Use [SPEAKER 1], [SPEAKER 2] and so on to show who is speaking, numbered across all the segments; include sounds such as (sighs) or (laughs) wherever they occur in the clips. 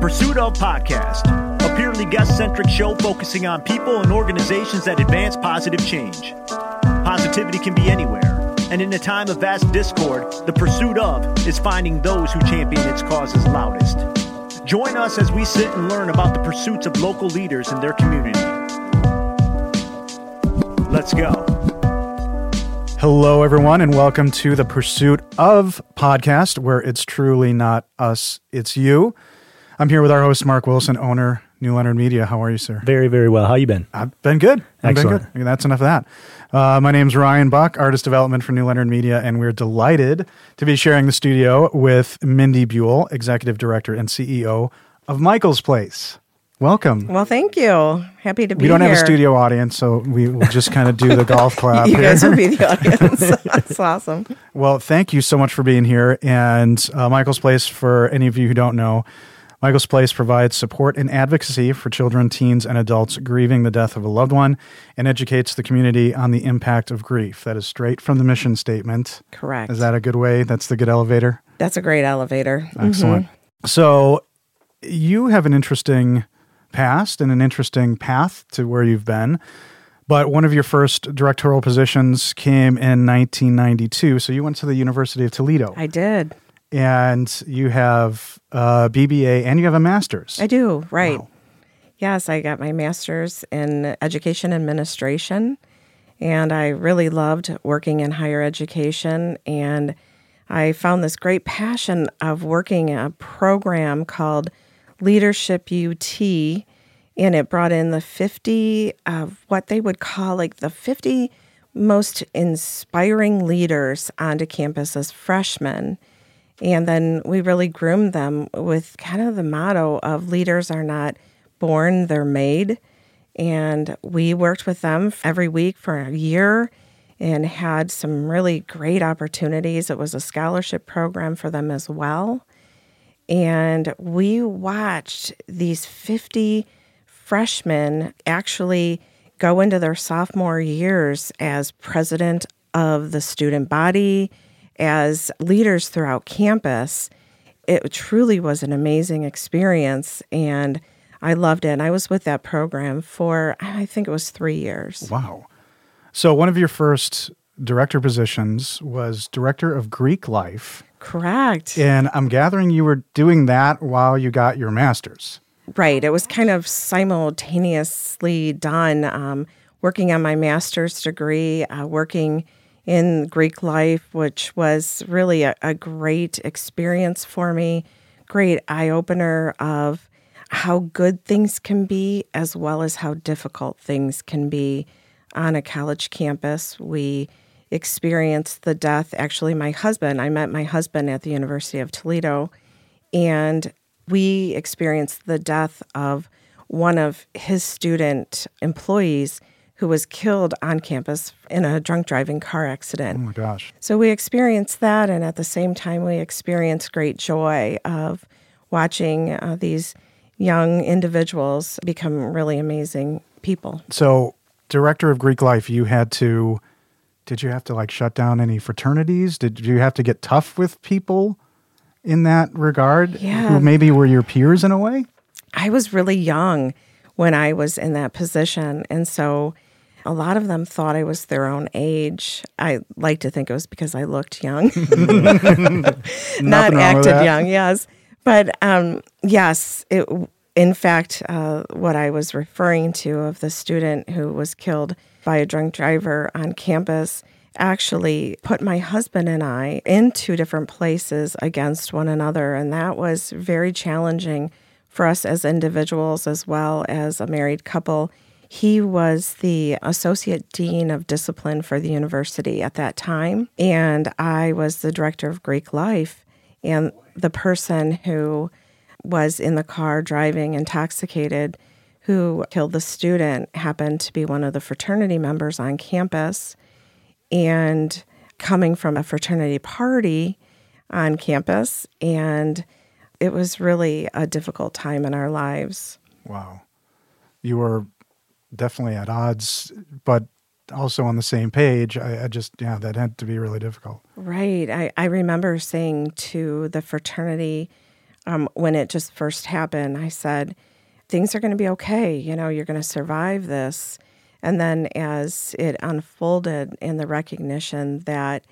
[SPEAKER 1] Pursuit of Podcast, a purely guest centric show focusing on people and organizations that advance positive change. Positivity can be anywhere, and in a time of vast discord, the pursuit of is finding those who champion its causes loudest. Join us as we sit and learn about the pursuits of local leaders in their community. Let's go.
[SPEAKER 2] Hello, everyone, and welcome to the Pursuit of podcast, where it's truly not us, it's you. I'm here with our host, Mark Wilson, owner, New Leonard Media. How are you, sir?
[SPEAKER 3] Very, very well. How you been?
[SPEAKER 2] I've been good. I've
[SPEAKER 3] Excellent.
[SPEAKER 2] been good. That's enough of that. Uh, my name's Ryan Buck, artist development for New Leonard Media, and we're delighted to be sharing the studio with Mindy Buell, executive director and CEO of Michael's Place. Welcome.
[SPEAKER 4] Well, thank you. Happy to be here.
[SPEAKER 2] we don't
[SPEAKER 4] here.
[SPEAKER 2] have a studio audience, so we will just kind of do the golf (laughs) clap.
[SPEAKER 4] You guys will be the audience. (laughs) That's awesome.
[SPEAKER 2] Well, thank you so much for being here. And uh, Michael's Place, for any of you who don't know, Michael's Place provides support and advocacy for children, teens, and adults grieving the death of a loved one and educates the community on the impact of grief. That is straight from the mission statement.
[SPEAKER 4] Correct.
[SPEAKER 2] Is that a good way? That's the good elevator?
[SPEAKER 4] That's a great elevator. Mm-hmm.
[SPEAKER 2] Excellent. So, you have an interesting past and an interesting path to where you've been. But one of your first directorial positions came in 1992. So you went to the University of Toledo
[SPEAKER 4] I did.
[SPEAKER 2] And you have a BBA and you have a master's.
[SPEAKER 4] I do. Right.
[SPEAKER 2] Wow.
[SPEAKER 4] Yes, I got my master's in education administration, and I really loved working in higher education. And I found this great passion of working a program called Leadership UT, and it brought in the 50 of what they would call like the 50 most inspiring leaders onto campus as freshmen. And then we really groomed them with kind of the motto of leaders are not born, they're made. And we worked with them every week for a year and had some really great opportunities. It was a scholarship program for them as well. And we watched these 50 freshmen actually go into their sophomore years as president of the student body, as leaders throughout campus. It truly was an amazing experience. And I loved it. And I was with that program for, I think it was three years.
[SPEAKER 2] Wow. So one of your first director positions was director of Greek life.
[SPEAKER 4] Correct.
[SPEAKER 2] And I'm gathering you were doing that while you got your master's.
[SPEAKER 4] Right. It was kind of simultaneously done. Um, working on my master's degree, uh, working in Greek life, which was really a, a great experience for me, great eye opener of how good things can be as well as how difficult things can be on a college campus. We experienced the death. Actually, my husband, I met my husband at the University of Toledo, and we experienced the death of one of his student employees who was killed on campus in a drunk driving car accident.
[SPEAKER 2] Oh my gosh.
[SPEAKER 4] So we experienced that, and at the same time, we experienced great joy of watching uh, these young individuals become really amazing people.
[SPEAKER 2] So, director of Greek life, you had to, did you have to like shut down any fraternities? Did you have to get tough with people in that regard?
[SPEAKER 4] Yeah.
[SPEAKER 2] Who maybe were your peers in a way?
[SPEAKER 4] I was really young when I was in that position. And so a lot of them thought I was their own age. I like to think it was because I looked young, (laughs) not acted young, yes. But um, yes, it, in fact, uh, what I was referring to of the student who was killed by a drunk driver on campus actually put my husband and I in two different places against one another. And that was very challenging for us as individuals as well as a married couple. He was the associate dean of discipline for the university at that time, and I was the director of Greek life. And the person who was in the car driving intoxicated who killed the student happened to be one of the fraternity members on campus and coming from a fraternity party on campus. And it was really a difficult time in our lives.
[SPEAKER 2] Wow. You were definitely at odds, but also on the same page. I, I just, yeah, that had to be really difficult.
[SPEAKER 4] Right. I, I remember saying to the fraternity um, when it just first happened, I said, things are going to be okay. You know, you're going to survive this. And then as it unfolded in the recognition that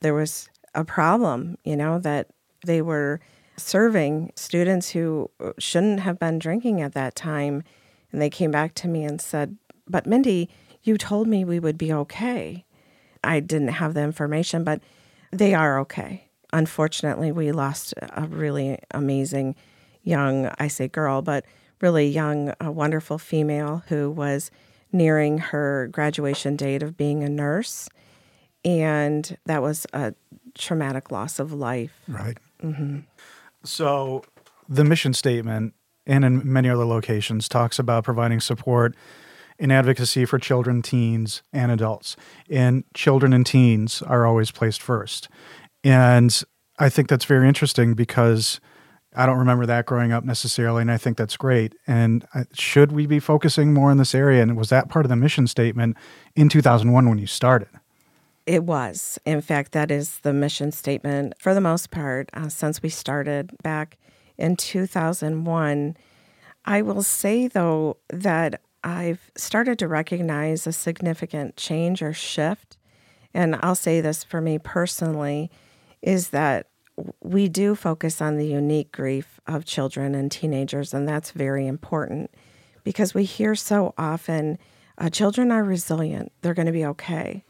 [SPEAKER 4] there was a problem, you know, that they were serving students who shouldn't have been drinking at that time. And they came back to me and said, But Mindy, you told me we would be okay. I didn't have the information, but they are okay. Unfortunately, we lost a really amazing young, I say girl, but really young, a wonderful female who was nearing her graduation date of being a nurse. And that was a traumatic loss of life.
[SPEAKER 2] Right. Mm-hmm. So the mission statement, and in many other locations, talks about providing support in advocacy for children, teens, and adults. And children and teens are always placed first. And I think that's very interesting because I don't remember that growing up necessarily, and I think that's great. And should we be focusing more in this area? And was that part of the mission statement in 2001 when you started?
[SPEAKER 4] It was. In fact, that is the mission statement for the most part uh, since we started back in 2001. I will say, though, that I've started to recognize a significant change or shift. And I'll say this for me personally is that we do focus on the unique grief of children and teenagers, and that's very important because we hear so often uh, children are resilient, they're going to be okay.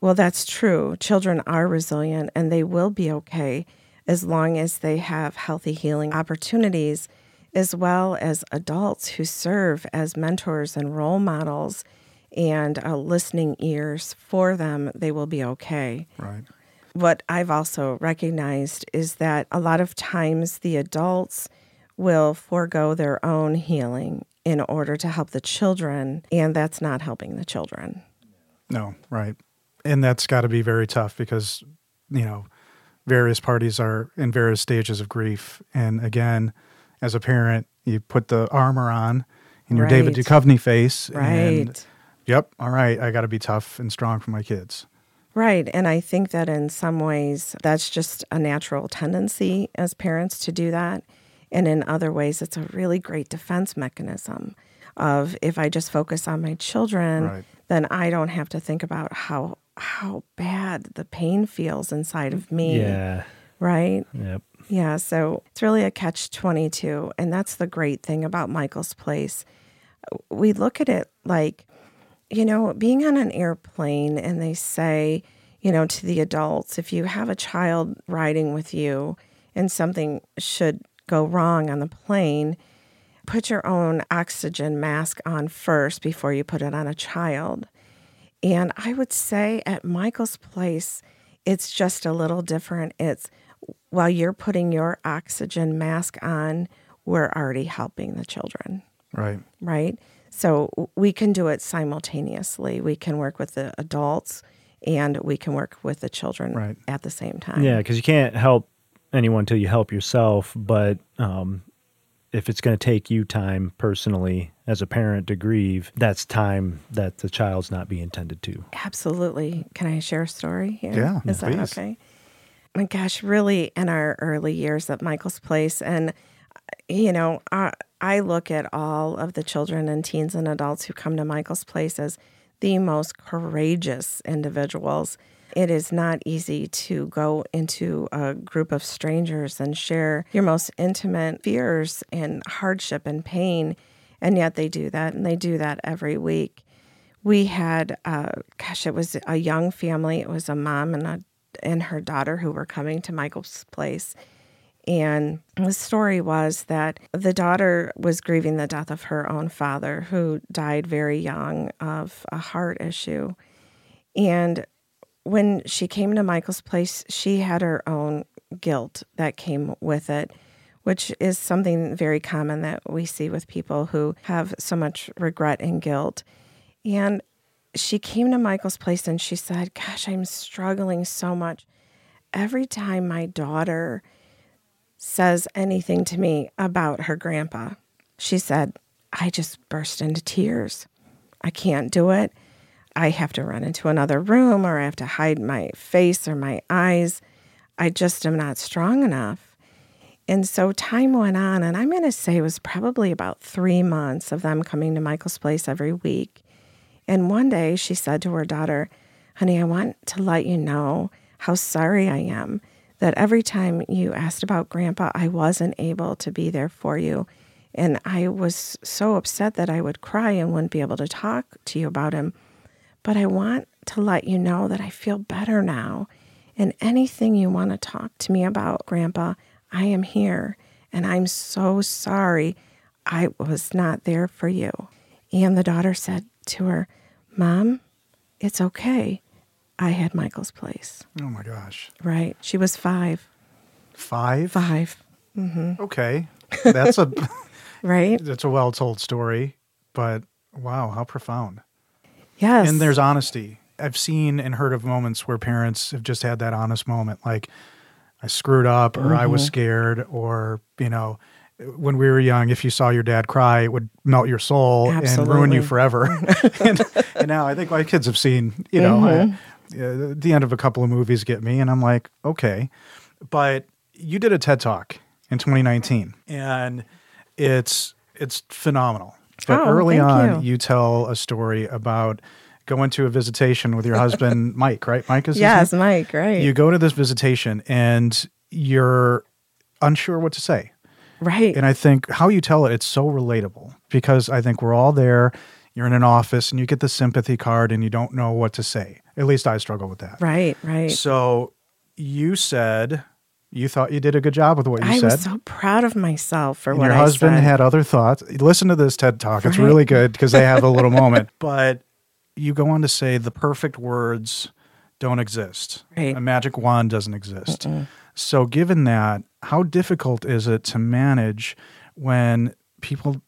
[SPEAKER 4] Well, that's true. Children are resilient and they will be okay as long as they have healthy healing opportunities, as well as adults who serve as mentors and role models and uh, listening ears for them. They will be okay.
[SPEAKER 2] Right.
[SPEAKER 4] What I've also recognized is that a lot of times the adults will forego their own healing in order to help the children, and that's not helping the children.
[SPEAKER 2] No, right and that's got to be very tough because you know various parties are in various stages of grief and again as a parent you put the armor on in your right. david Duchovny face
[SPEAKER 4] right
[SPEAKER 2] and, yep all right i got to be tough and strong for my kids
[SPEAKER 4] right and i think that in some ways that's just a natural tendency as parents to do that and in other ways it's a really great defense mechanism of if i just focus on my children right. then i don't have to think about how how bad the pain feels inside of me.
[SPEAKER 3] Yeah.
[SPEAKER 4] Right?
[SPEAKER 3] Yep.
[SPEAKER 4] Yeah. So it's really a catch 22. And that's the great thing about Michael's Place. We look at it like, you know, being on an airplane and they say, you know, to the adults, if you have a child riding with you and something should go wrong on the plane, put your own oxygen mask on first before you put it on a child. And I would say at Michael's place, it's just a little different. It's while you're putting your oxygen mask on, we're already helping the children.
[SPEAKER 2] Right.
[SPEAKER 4] Right. So we can do it simultaneously. We can work with the adults and we can work with the children
[SPEAKER 2] right.
[SPEAKER 4] at the same time.
[SPEAKER 3] Yeah, because you can't help anyone until you help yourself. But um, if it's going to take you time personally as a parent to grieve, that's time that the child's not being tended to.
[SPEAKER 4] Absolutely. Can I share a story here?
[SPEAKER 2] Yeah.
[SPEAKER 4] Is
[SPEAKER 2] please.
[SPEAKER 4] that okay? My gosh, really in our early years at Michael's Place. And, you know, I, I look at all of the children and teens and adults who come to Michael's Place as the most courageous individuals it is not easy to go into a group of strangers and share your most intimate fears and hardship and pain. And yet they do that, and they do that every week. We had, uh, gosh, it was a young family. It was a mom and a and her daughter who were coming to Michael's place. And the story was that the daughter was grieving the death of her own father, who died very young of a heart issue. And when she came to Michael's place, she had her own guilt that came with it, which is something very common that we see with people who have so much regret and guilt. And she came to Michael's place and she said, Gosh, I'm struggling so much. Every time my daughter says anything to me about her grandpa, she said, I just burst into tears. I can't do it. I have to run into another room or I have to hide my face or my eyes. I just am not strong enough. And so time went on, and I'm going to say it was probably about three months of them coming to Michael's place every week. And one day she said to her daughter, Honey, I want to let you know how sorry I am that every time you asked about Grandpa, I wasn't able to be there for you. And I was so upset that I would cry and wouldn't be able to talk to you about him. But I want to let you know that I feel better now. And anything you want to talk to me about, Grandpa, I am here. And I'm so sorry I was not there for you. And the daughter said to her, Mom, it's okay. I had Michael's place.
[SPEAKER 2] Oh my gosh.
[SPEAKER 4] Right. She was five.
[SPEAKER 2] Five?
[SPEAKER 4] Five. Mm-hmm.
[SPEAKER 2] Okay. That's a (laughs)
[SPEAKER 4] Right? (laughs)
[SPEAKER 2] that's a well told story, but wow, how profound.
[SPEAKER 4] Yes.
[SPEAKER 2] And there's honesty. I've seen and heard of moments where parents have just had that honest moment, like I screwed up or I was
[SPEAKER 4] Mm-hmm.
[SPEAKER 2] scared or, you know, when we were young, if you saw your dad cry, it would melt your soul and ruin you forever. (laughs) and, and now I think my kids have seen, you know,
[SPEAKER 4] Mm-hmm.
[SPEAKER 2] I, uh, the end of a couple of movies get me, and I'm like, okay. But you did a TED Talk in 2019, and it's it's phenomenal. But
[SPEAKER 4] Oh,
[SPEAKER 2] early on,
[SPEAKER 4] you.
[SPEAKER 2] you tell a story about going to a visitation with your husband, (laughs) Mike, right? Mike is
[SPEAKER 4] yes? Mike, right.
[SPEAKER 2] You go to this visitation and you're unsure what to say.
[SPEAKER 4] right.
[SPEAKER 2] And I think how you tell it, it's so relatable because I think we're all there. You're in an office and you get the sympathy card and you don't know what to say. At least I struggle with that.
[SPEAKER 4] right, right.
[SPEAKER 2] So you said you thought you did a good job with what you
[SPEAKER 4] I
[SPEAKER 2] said.
[SPEAKER 4] I was so proud of myself for
[SPEAKER 2] and
[SPEAKER 4] what
[SPEAKER 2] your
[SPEAKER 4] I
[SPEAKER 2] husband
[SPEAKER 4] said.
[SPEAKER 2] had other thoughts. Listen to this TED talk. It's really good because they have a little (laughs) moment. But you go on to say the perfect words don't exist.
[SPEAKER 4] Right.
[SPEAKER 2] A magic wand doesn't exist. So given that, how difficult is it to manage when people,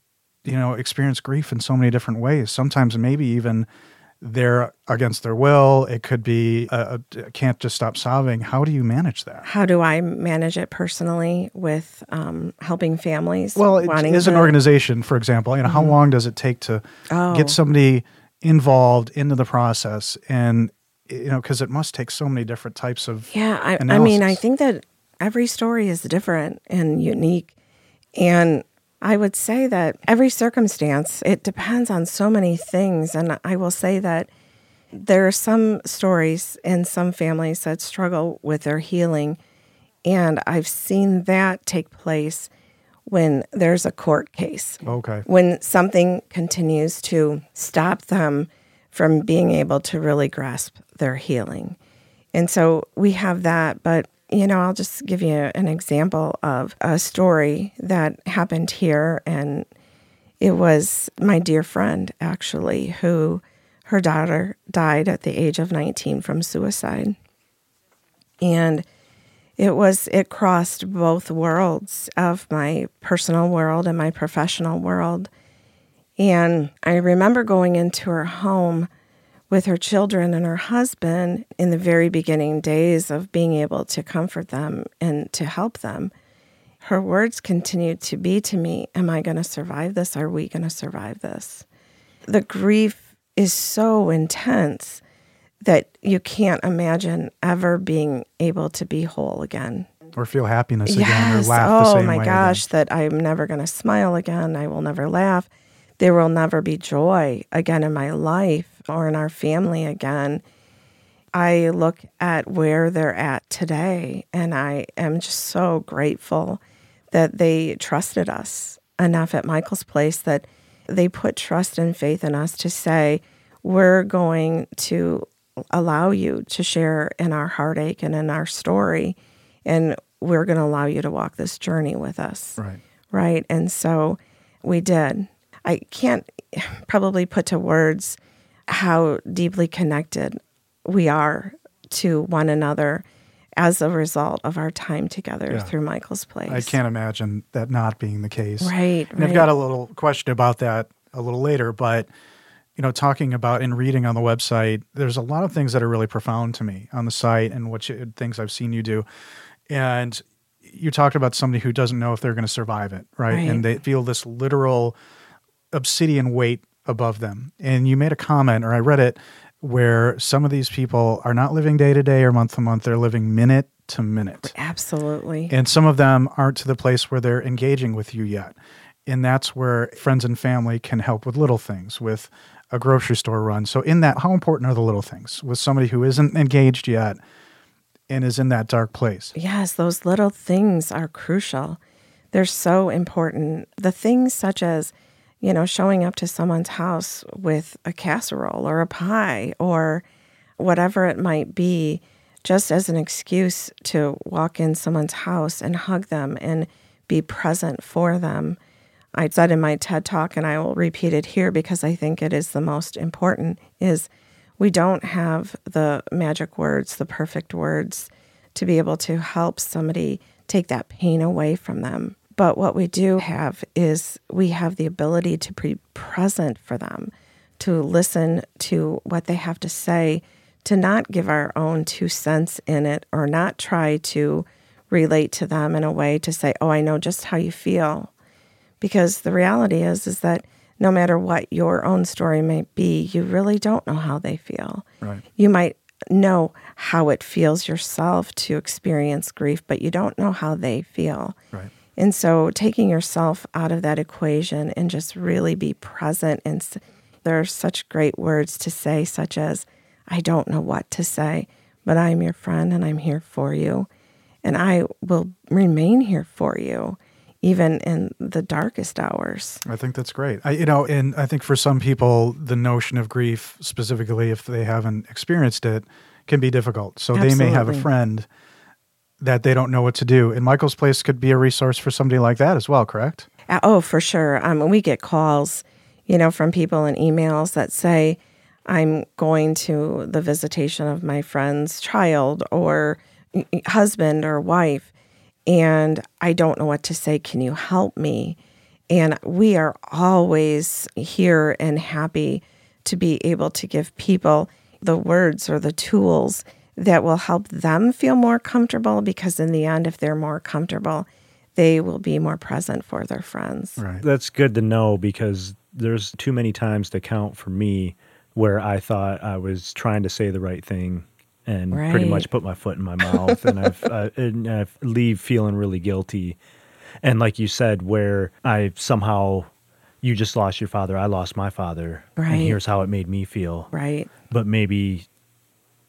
[SPEAKER 2] you know, experience grief in so many different ways? Sometimes maybe even they're against their will. It could be uh, uh, can't just stop sobbing. How do you manage that?
[SPEAKER 4] How do I manage it personally with um, helping families?
[SPEAKER 2] Well, it is an
[SPEAKER 4] Mm-hmm.
[SPEAKER 2] organization, for example. You know, how long does it take to
[SPEAKER 4] Oh.
[SPEAKER 2] get somebody involved into the process? And you know, because it must take so many different types of
[SPEAKER 4] Yeah, I, I mean, I think that every story is different and unique. And I would say that every circumstance, it depends on so many things. And I will say that there are some stories in some families that struggle with their healing. And I've seen that take place when there's a court case
[SPEAKER 2] Okay.
[SPEAKER 4] when something continues to stop them from being able to really grasp their healing. And so we have that, but you know, I'll just give you an example of a story that happened here and it was my dear friend actually who her daughter died at the age of 19 from suicide. And it was it crossed both worlds of my personal world and my professional world and i remember going into her home with her children and her husband in the very beginning days of being able to comfort them and to help them her words continued to be to me am i going to survive this are we going to survive this the grief is so intense that you can't imagine ever being able to be whole again.
[SPEAKER 2] Or feel happiness again
[SPEAKER 4] Yes.
[SPEAKER 2] or laugh
[SPEAKER 4] oh
[SPEAKER 2] the same
[SPEAKER 4] oh
[SPEAKER 2] my
[SPEAKER 4] gosh, that I'm never going to smile again. I will never laugh. There will never be joy again in my life or in our family again. I look at where they're at today and I am just so grateful that they trusted us enough at Michael's place that they put trust and faith in us to say, we're going to allow you to share in our heartache and in our story, and we're going to allow you to walk this journey with us.
[SPEAKER 2] Right.
[SPEAKER 4] Right. And so we did. I can't (sighs) probably put to words how deeply connected we are to one another as a result of our time together
[SPEAKER 2] Yeah.
[SPEAKER 4] through Michael's place.
[SPEAKER 2] I can't imagine that not being the case.
[SPEAKER 4] Right,
[SPEAKER 2] And I've got a little question about that a little later, but you know, talking about and reading on the website, there's a lot of things that are really profound to me on the site and what you, things I've seen you do. And you talked about somebody who doesn't know if they're going to survive it, right?
[SPEAKER 4] Right.
[SPEAKER 2] And they feel this literal obsidian weight above them. And you made a comment, or I read it, where some of these people are not living day to day or month to month; they're living minute to minute.
[SPEAKER 4] Absolutely.
[SPEAKER 2] And some of them aren't to the place where they're engaging with you yet. And that's where friends and family can help with little things, with a grocery store run. So, in that, how important are the little things with somebody who isn't engaged yet and is in that dark place?
[SPEAKER 4] Yes, those little things are crucial. They're so important. The things such as, you know, showing up to someone's house with a casserole or a pie or whatever it might be, just as an excuse to walk in someone's house and hug them and be present for them. I said in my TED talk, and I will repeat it here because I think it is the most important, is we don't have the magic words, the perfect words to be able to help somebody take that pain away from them. But what we do have is we have the ability to be present for them, to listen to what they have to say, to not give our own two cents in it or not try to relate to them in a way to say, "Oh, I know just how you feel." Because the reality is is that no matter what your own story may be, you really don't know how they feel.
[SPEAKER 2] Right.
[SPEAKER 4] You might know how it feels yourself to experience grief, but you don't know how they feel.
[SPEAKER 2] Right.
[SPEAKER 4] And so taking yourself out of that equation and just really be present and s- there are such great words to say such as I don't know what to say, but I'm your friend and I'm here for you and I will remain here for you even in the darkest hours.
[SPEAKER 2] I think that's great. I, you know, and I think for some people, the notion of grief, specifically if they haven't experienced it, can be difficult. So they may have a friend that they don't know what to do. And Michael's Place could be a resource for somebody like that as well, correct?
[SPEAKER 4] Uh, Oh, for sure. Um, we get calls, you know, from people and emails that say, I'm going to the visitation of my friend's child or husband or wife, and I don't know what to say. Can you help me? And we are always here and happy to be able to give people the words or the tools that will help them feel more comfortable because, in the end, if they're more comfortable, they will be more present for their friends.
[SPEAKER 2] Right.
[SPEAKER 3] That's good to know because there's too many times to count for me where I thought I was trying to say the right thing and pretty much put my foot in my mouth and I've (laughs) uh, and I leave feeling really guilty. And like you said, where I somehow you just lost your father, I lost my father,
[SPEAKER 4] Right.
[SPEAKER 3] and here's how it made me feel.
[SPEAKER 4] Right.
[SPEAKER 3] But maybe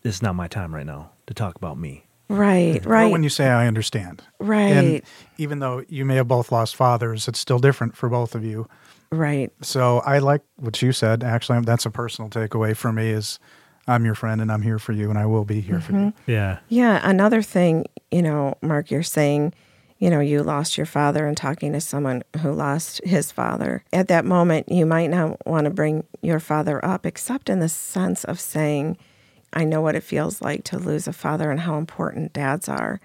[SPEAKER 3] it's not my time right now to talk about me.
[SPEAKER 4] Right.
[SPEAKER 2] Or
[SPEAKER 4] Right.
[SPEAKER 2] when you say I understand.
[SPEAKER 4] right.
[SPEAKER 2] And even though you may have both lost fathers, it's still different for both of you.
[SPEAKER 4] right.
[SPEAKER 2] So I like what you said. Actually, that's a personal takeaway for me is I'm your friend and I'm here for you and I will be here for you. Mm-hmm.
[SPEAKER 3] Yeah.
[SPEAKER 4] Yeah. Another thing, you know, Mark, you're saying, you know, you lost your father and talking to someone who lost his father. At that moment, you might not want to bring your father up, except in the sense of saying, I know what it feels like to lose a father and how important dads are.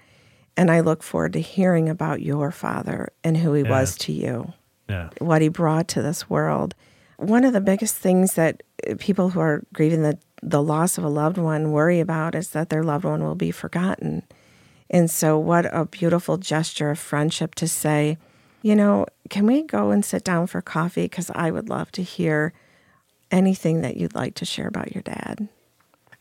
[SPEAKER 4] And I look forward to hearing about your father and who he was to you.
[SPEAKER 3] Yeah.
[SPEAKER 4] what he brought to this world. One of the biggest things that uh, people who are grieving the, the loss of a loved one worry about is that their loved one will be forgotten. And so, what a beautiful gesture of friendship to say, you know, can we go and sit down for coffee? Because I would love to hear anything that you'd like to share about your dad.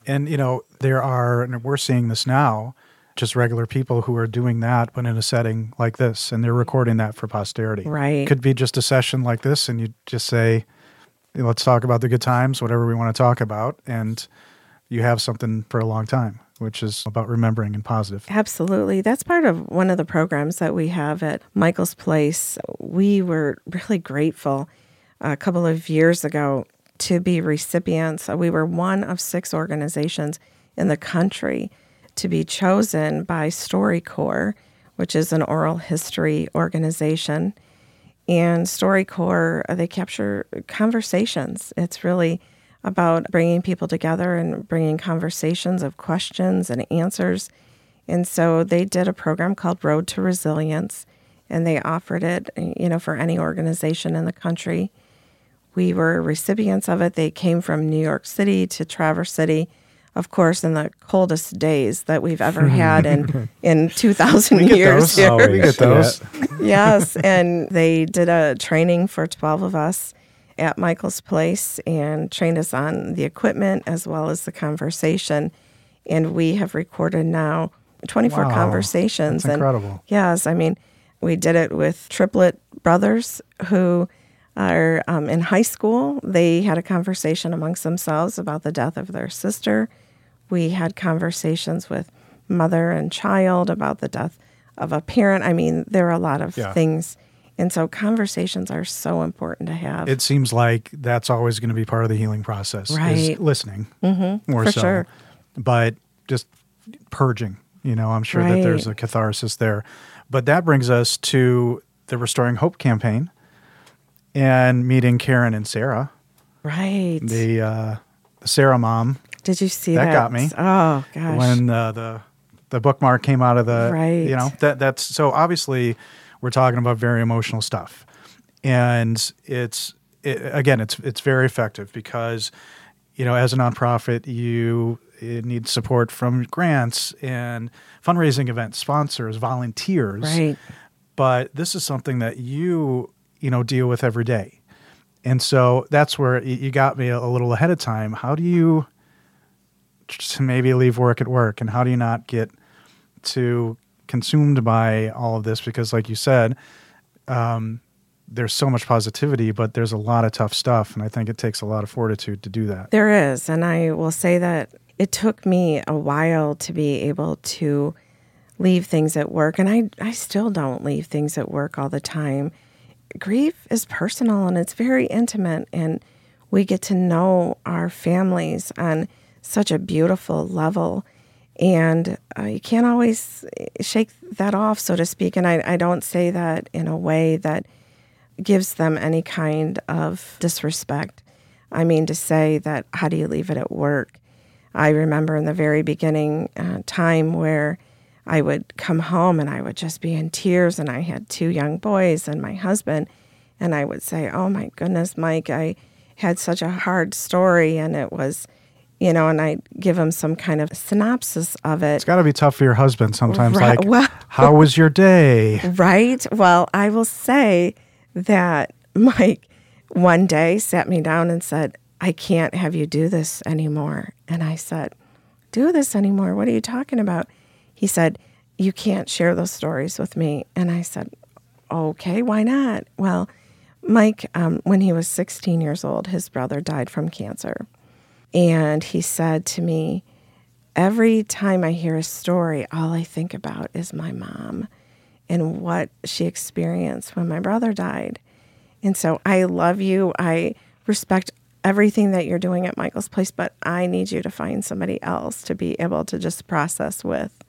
[SPEAKER 2] And, you know, there are, and we're seeing this now, just regular people who are doing that but in a setting like this and they're recording that for posterity.
[SPEAKER 4] Right.
[SPEAKER 2] Could be just a session like this and you just say, let's talk about the good times, whatever we want to talk about. And you have something for a long time, which is about remembering and positive.
[SPEAKER 4] Absolutely. That's part of one of the programs that we have at Michael's Place. We were really grateful a couple of years ago to be recipients. We were one of six organizations in the country to be chosen by StoryCorps, which is an oral history organization. And StoryCorps, uh, they capture conversations. It's really about bringing people together and bringing conversations of questions and answers. And so they did a program called Road to Resilience, and they offered it, you know, for any organization in the country. We were recipients of it. They came from New York City to Traverse City, of course, in the coldest days that we've ever had in (laughs) in 2,000
[SPEAKER 2] We get
[SPEAKER 4] years here.
[SPEAKER 2] We get those.
[SPEAKER 4] yes, (laughs) and they did a training for 12 of us at Michael's Place and trained us on the equipment as well as the conversation. And we have recorded now 24
[SPEAKER 2] Wow,
[SPEAKER 4] conversations.
[SPEAKER 2] that's
[SPEAKER 4] and
[SPEAKER 2] incredible.
[SPEAKER 4] yes, I mean, we did it with triplet brothers who are um, in high school. They had a conversation amongst themselves about the death of their sister. We had conversations with mother and child about the death of a parent. I mean, there are a lot of
[SPEAKER 2] Yeah.
[SPEAKER 4] things. And so conversations are so important to have.
[SPEAKER 2] It seems like that's always going to be part of the healing process. Is
[SPEAKER 4] Right.
[SPEAKER 2] listening. Mm-hmm. More so.
[SPEAKER 4] sure.
[SPEAKER 2] But just purging. You know, I'm sure that there's a catharsis there. But that brings us to the Restoring Hope campaign and meeting Karen and Sarah.
[SPEAKER 4] right.
[SPEAKER 2] The uh, Sarah mom
[SPEAKER 4] Did you see
[SPEAKER 2] that
[SPEAKER 4] that?
[SPEAKER 2] got me.
[SPEAKER 4] Oh, gosh.
[SPEAKER 2] when uh, the the bookmark came out of the
[SPEAKER 4] Right.
[SPEAKER 2] you know that that's so obviously we're talking about very emotional stuff and it's it, again it's it's very effective because you know as a nonprofit you it needs support from grants and fundraising events sponsors volunteers
[SPEAKER 4] right.
[SPEAKER 2] but this is something that you you know deal with every day and so that's where you got me a little ahead of time how do you maybe leave work at work and how do you not get too consumed by all of this because like you said um, there's so much positivity but there's a lot of tough stuff and i think it takes a lot of fortitude to do that
[SPEAKER 4] There is. And I will say that it took me a while to be able to leave things at work. And I, I still don't leave things at work all the time. Grief is personal and it's very intimate. And we get to know our families on such a beautiful level. And uh, you can't always shake that off, so to speak. And I, I don't say that in a way that gives them any kind of disrespect. I mean, to say that, how do you leave it at work? I remember in the very beginning uh, time where I would come home and I would just be in tears, and I had two young boys and my husband, and I would say, Oh my goodness, Mike, I had such a hard story, and it was, you know, and I'd give him some kind of synopsis of it.
[SPEAKER 2] it's got to be tough for your husband sometimes
[SPEAKER 4] Right,
[SPEAKER 2] like
[SPEAKER 4] well- (laughs)
[SPEAKER 2] how was your day
[SPEAKER 4] Right. Well, I will say that (laughs) Mike one day sat me down and said, I can't have you do this anymore. And I said, Do this anymore? What are you talking about? He said, You can't share those stories with me. And I said, Okay, why not? Well, Mike, um, when he was 16 years old, his brother died from cancer. And he said to me, Every time I hear a story, all I think about is my mom and what she experienced when my brother died. And so I love you. I respect everything that you're doing at Michael's Place, but I need you to find somebody else to be able to just process with.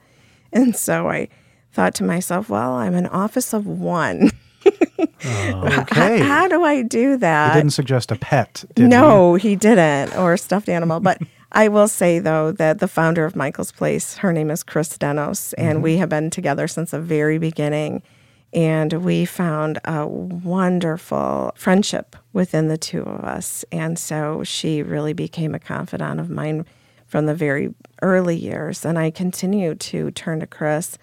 [SPEAKER 4] And so I thought to myself, well, I'm an office of one.
[SPEAKER 2] Oh, (laughs) okay
[SPEAKER 4] How, how do I do that?
[SPEAKER 2] he didn't suggest a pet did he?
[SPEAKER 4] no, he didn't, or a stuffed animal. But (laughs) I will say, though, that the founder of Michael's Place, her name is Chris Denos, and mm-hmm. we have been together since the very beginning. And we found a wonderful friendship within the two of us. And so she really became a confidant of mine from the very early years. And I continue to turn to Chris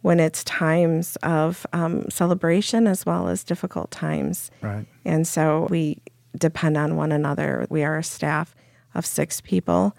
[SPEAKER 4] when it's times of um, celebration as well as difficult times.
[SPEAKER 2] Right.
[SPEAKER 4] And so we depend on one another. We are a staff of six people,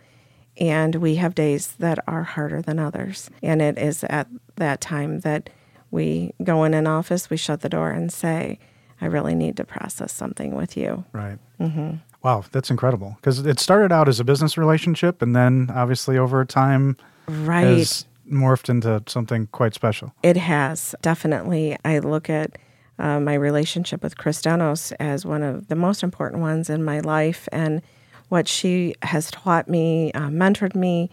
[SPEAKER 4] and we have days that are harder than others. And it is at that time that we go in an office, we shut the door, and say, I really need to process something with you.
[SPEAKER 2] Right. Mm-hmm. Wow, that's incredible. Because it started out as a business relationship, and then obviously over time
[SPEAKER 4] Right.
[SPEAKER 2] has morphed into something quite special.
[SPEAKER 4] It has definitely. I look at uh, my relationship with Chris Denos as one of the most important ones in my life, and what she has taught me, uh, mentored me.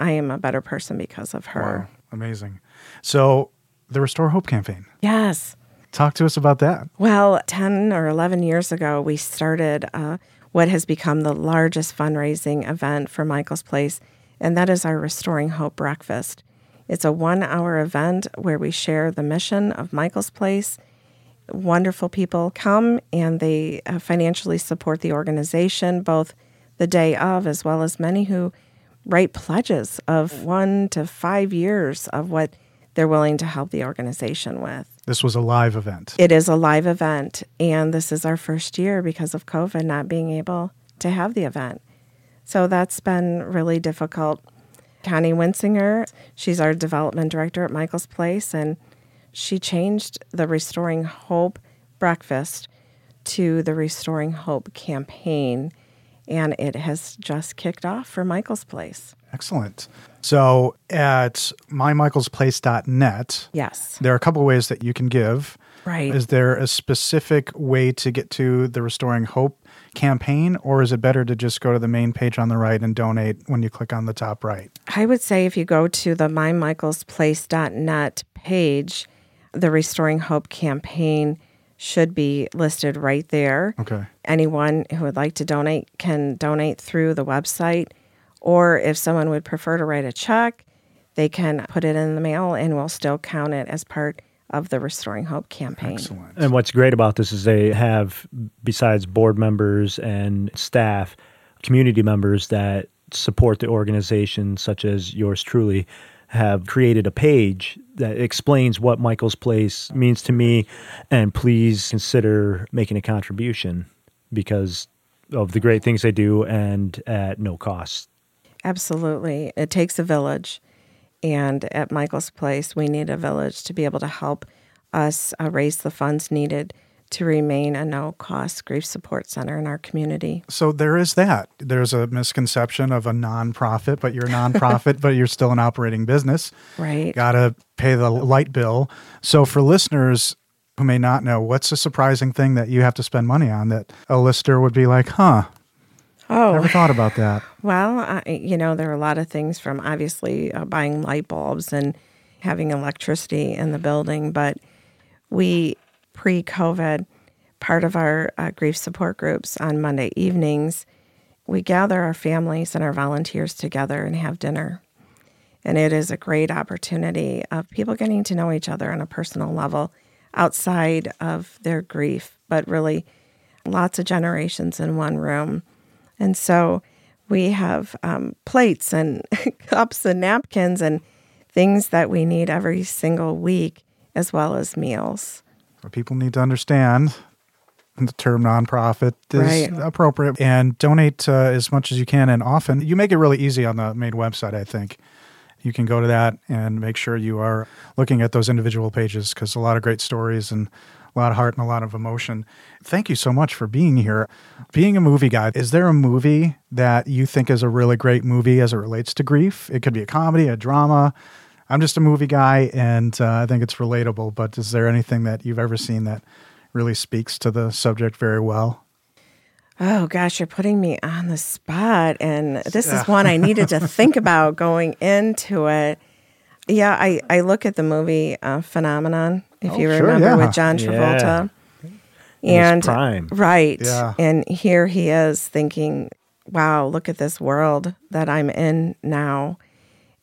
[SPEAKER 4] I am a better person because of her.
[SPEAKER 2] Wow, amazing. So the Restore Hope campaign.
[SPEAKER 4] Yes.
[SPEAKER 2] Talk to us about that.
[SPEAKER 4] Well, 10 or 11 years ago, we started uh, what has become the largest fundraising event for Michael's Place, and that is our Restoring Hope Breakfast. It's a one hour event where we share the mission of Michael's Place. Wonderful people come and they uh, financially support the organization, both the day of as well as many who write pledges of one to five years of what they're willing to help the organization with.
[SPEAKER 2] This was a live event.
[SPEAKER 4] It is a live event, and this is our first year because of COVID not being able to have the event. So that's been really difficult. Connie Winsinger. She's our development director at Michael's Place, and she changed the Restoring Hope breakfast to the Restoring Hope campaign, and it has just kicked off for Michael's Place.
[SPEAKER 2] Excellent. So at mymichaelsplace.net,
[SPEAKER 4] Yes.
[SPEAKER 2] there are a couple of ways that you can give.
[SPEAKER 4] Right.
[SPEAKER 2] Is there a specific way to get to the Restoring Hope campaign, or is it better to just go to the main page on the right and donate when you click on the top right?
[SPEAKER 4] I would say if you go to the mymichaelsplace.net page, the Restoring Hope campaign should be listed right there.
[SPEAKER 2] Okay.
[SPEAKER 4] Anyone who would like to donate can donate through the website, or if someone would prefer to write a check, they can put it in the mail and we'll still count it as part of the Restoring Hope campaign.
[SPEAKER 2] Excellent.
[SPEAKER 3] And what's great about this is they have, besides board members and staff, community members that support the organization, such as yours truly, have created a page that explains what Michael's Place means to me. And please consider making a contribution because of the great things they do and at no cost.
[SPEAKER 4] Absolutely. It takes a village. And at Michael's Place, we need a village to be able to help us uh, raise the funds needed to remain a no cost grief support center in our community.
[SPEAKER 2] So there is that. There's a misconception of a nonprofit, but you're a nonprofit, (laughs) but you're still an operating business.
[SPEAKER 4] Right.
[SPEAKER 2] Got to pay the light bill. So for listeners who may not know, what's a surprising thing that you have to spend money on that a listener would be like, huh,
[SPEAKER 4] Oh,
[SPEAKER 2] never thought about that. (laughs)
[SPEAKER 4] Well, I, you know, there are a lot of things from obviously uh, buying light bulbs and having electricity in the building, but we pre COVID, part of our uh, grief support groups on Monday evenings, we gather our families and our volunteers together and have dinner. And it is a great opportunity of people getting to know each other on a personal level outside of their grief, but really lots of generations in one room. And so we have um, plates and (laughs) cups and napkins and things that we need every single week, as well as meals.
[SPEAKER 2] People need to understand the term nonprofit is
[SPEAKER 4] Right.
[SPEAKER 2] appropriate and donate uh, as much as you can. And often you make it really easy on the main website, I think. You can go to that and make sure you are looking at those individual pages because a lot of great stories and a lot of heart and a lot of emotion. Thank you so much for being here. Being a movie guy, is there a movie that you think is a really great movie as it relates to grief? It could be a comedy, a drama. I'm just a movie guy and uh, I think it's relatable, but is there anything that you've ever seen that really speaks to the subject very well?
[SPEAKER 4] Oh gosh, you're putting me on the spot. And this is one I needed to think about (laughs) going into it. Yeah, I, I look at the movie uh, Phenomenon, if
[SPEAKER 2] Oh,
[SPEAKER 4] you
[SPEAKER 2] sure,
[SPEAKER 4] remember,
[SPEAKER 2] yeah.
[SPEAKER 4] with John Travolta. And
[SPEAKER 3] prime.
[SPEAKER 4] right.
[SPEAKER 2] Yeah.
[SPEAKER 4] And here he is thinking, wow, look at this world that I'm in now.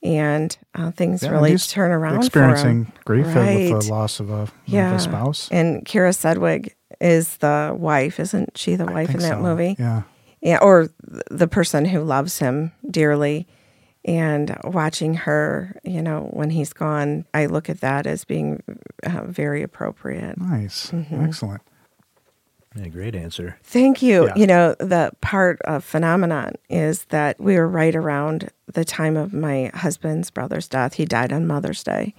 [SPEAKER 4] And uh, things
[SPEAKER 2] Yeah,
[SPEAKER 4] really
[SPEAKER 2] he's
[SPEAKER 4] turn around.
[SPEAKER 2] Experiencing
[SPEAKER 4] for him.
[SPEAKER 2] grief with the loss of a, of a spouse.
[SPEAKER 4] And Kyra Sedgwick is the wife, isn't she the wife in that
[SPEAKER 2] so.
[SPEAKER 4] movie?
[SPEAKER 2] Yeah.
[SPEAKER 4] yeah, or the person who loves him dearly. And watching her, you know, when he's gone, I look at that as being uh, very appropriate.
[SPEAKER 2] Nice.
[SPEAKER 4] Mm-hmm.
[SPEAKER 2] Excellent.
[SPEAKER 3] Yeah, great answer.
[SPEAKER 4] Thank you.
[SPEAKER 2] Yeah.
[SPEAKER 4] You know, the part of phenomenon is that we were right around the time of my husband's brother's death. He died on Mother's Day.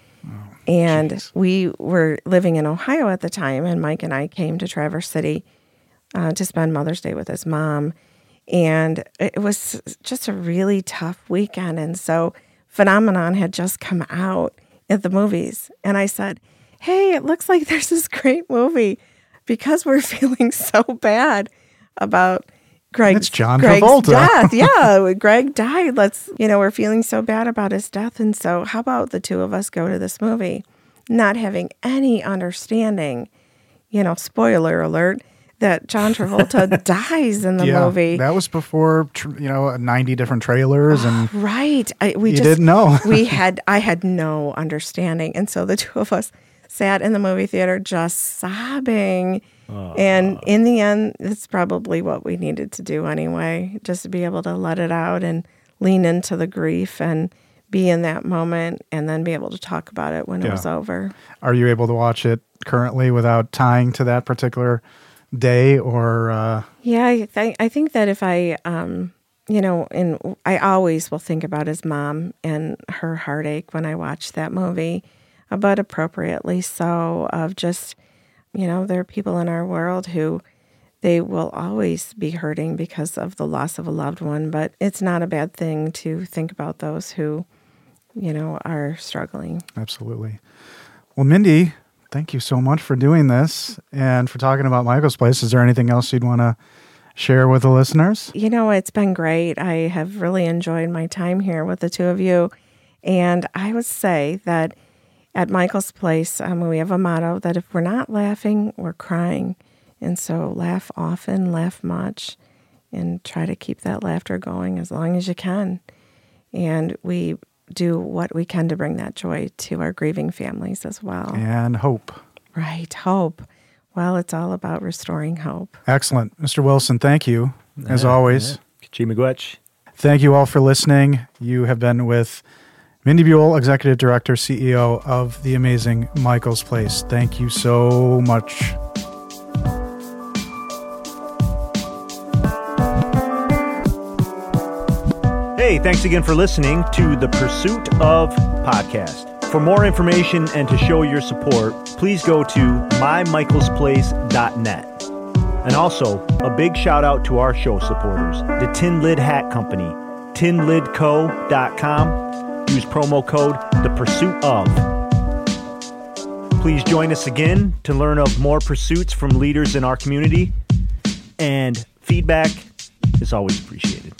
[SPEAKER 4] and
[SPEAKER 2] jeez.
[SPEAKER 4] we were living in Ohio at the time, and Mike and I came to Traverse City uh, to spend Mother's Day with his mom. And it was just a really tough weekend. And so Phenomenon had just come out at the movies. And I said, Hey, it looks like (laughs) there's this great movie because we're (laughs) feeling so bad about Greg's,
[SPEAKER 2] It's John
[SPEAKER 4] Greg's
[SPEAKER 2] Travolta.
[SPEAKER 4] death. (laughs) Yeah, Greg died. Let's, you know, we're feeling so bad about his death. And so, how about the two of us go to this movie, not having any understanding, you know, spoiler alert, that John Travolta (laughs) dies in the
[SPEAKER 2] yeah.
[SPEAKER 4] movie.
[SPEAKER 2] That was before, tr- you know, 90 different trailers and (gasps)
[SPEAKER 4] Right. I, we
[SPEAKER 2] You
[SPEAKER 4] just
[SPEAKER 2] didn't know. (laughs)
[SPEAKER 4] we (laughs) had I had no understanding. And so the two of us sat in the movie theater just sobbing. And in the end, it's probably what we needed to do anyway, just to be able to let it out and lean into the grief and be in that moment and then be able to talk about it when it was over.
[SPEAKER 2] are you able to watch it currently without tying to that particular day or uh,
[SPEAKER 4] Yeah, I, th- I think that if I, um, you know, and I always will think about his mom and her heartache when I watch that movie, but appropriately so, of just, you know, there are people in our world who they will always be hurting because of the loss of a loved one, but it's not a bad thing to think about those who, you know, are struggling.
[SPEAKER 2] Absolutely. Well, Mindy, thank you so much for doing this and for talking about Michael's Place. Is there anything else you'd want to share with the listeners?
[SPEAKER 4] You know, it's been great. I have really enjoyed my time here with the two of you. And I would say that at Michael's Place, um, we have a motto that if we're not laughing, we're crying. And so laugh often, laugh much, and try to keep that laughter going as long as you can. And we do what we can to bring that joy to our grieving families as well.
[SPEAKER 2] And hope.
[SPEAKER 4] Right, hope. Well, it's all about restoring hope.
[SPEAKER 2] Excellent. Mr. Wilson, thank you, as always.
[SPEAKER 5] Yeah. Miigwech.
[SPEAKER 2] Thank you all for listening. You have been with Mindy Buell, Executive Director, CEO of the amazing Michael's Place. Thank you so much.
[SPEAKER 3] Hey, thanks again for listening to the Pursuit of Podcast. For more information and to show your support, please go to mymichaelsplace.net. And also, a big shout out to our show supporters, the Tin Lid Hat Company, tinlidco.com. Use promo code The Pursuit of. Please join us again to learn of more pursuits from leaders in our community. And feedback is always appreciated.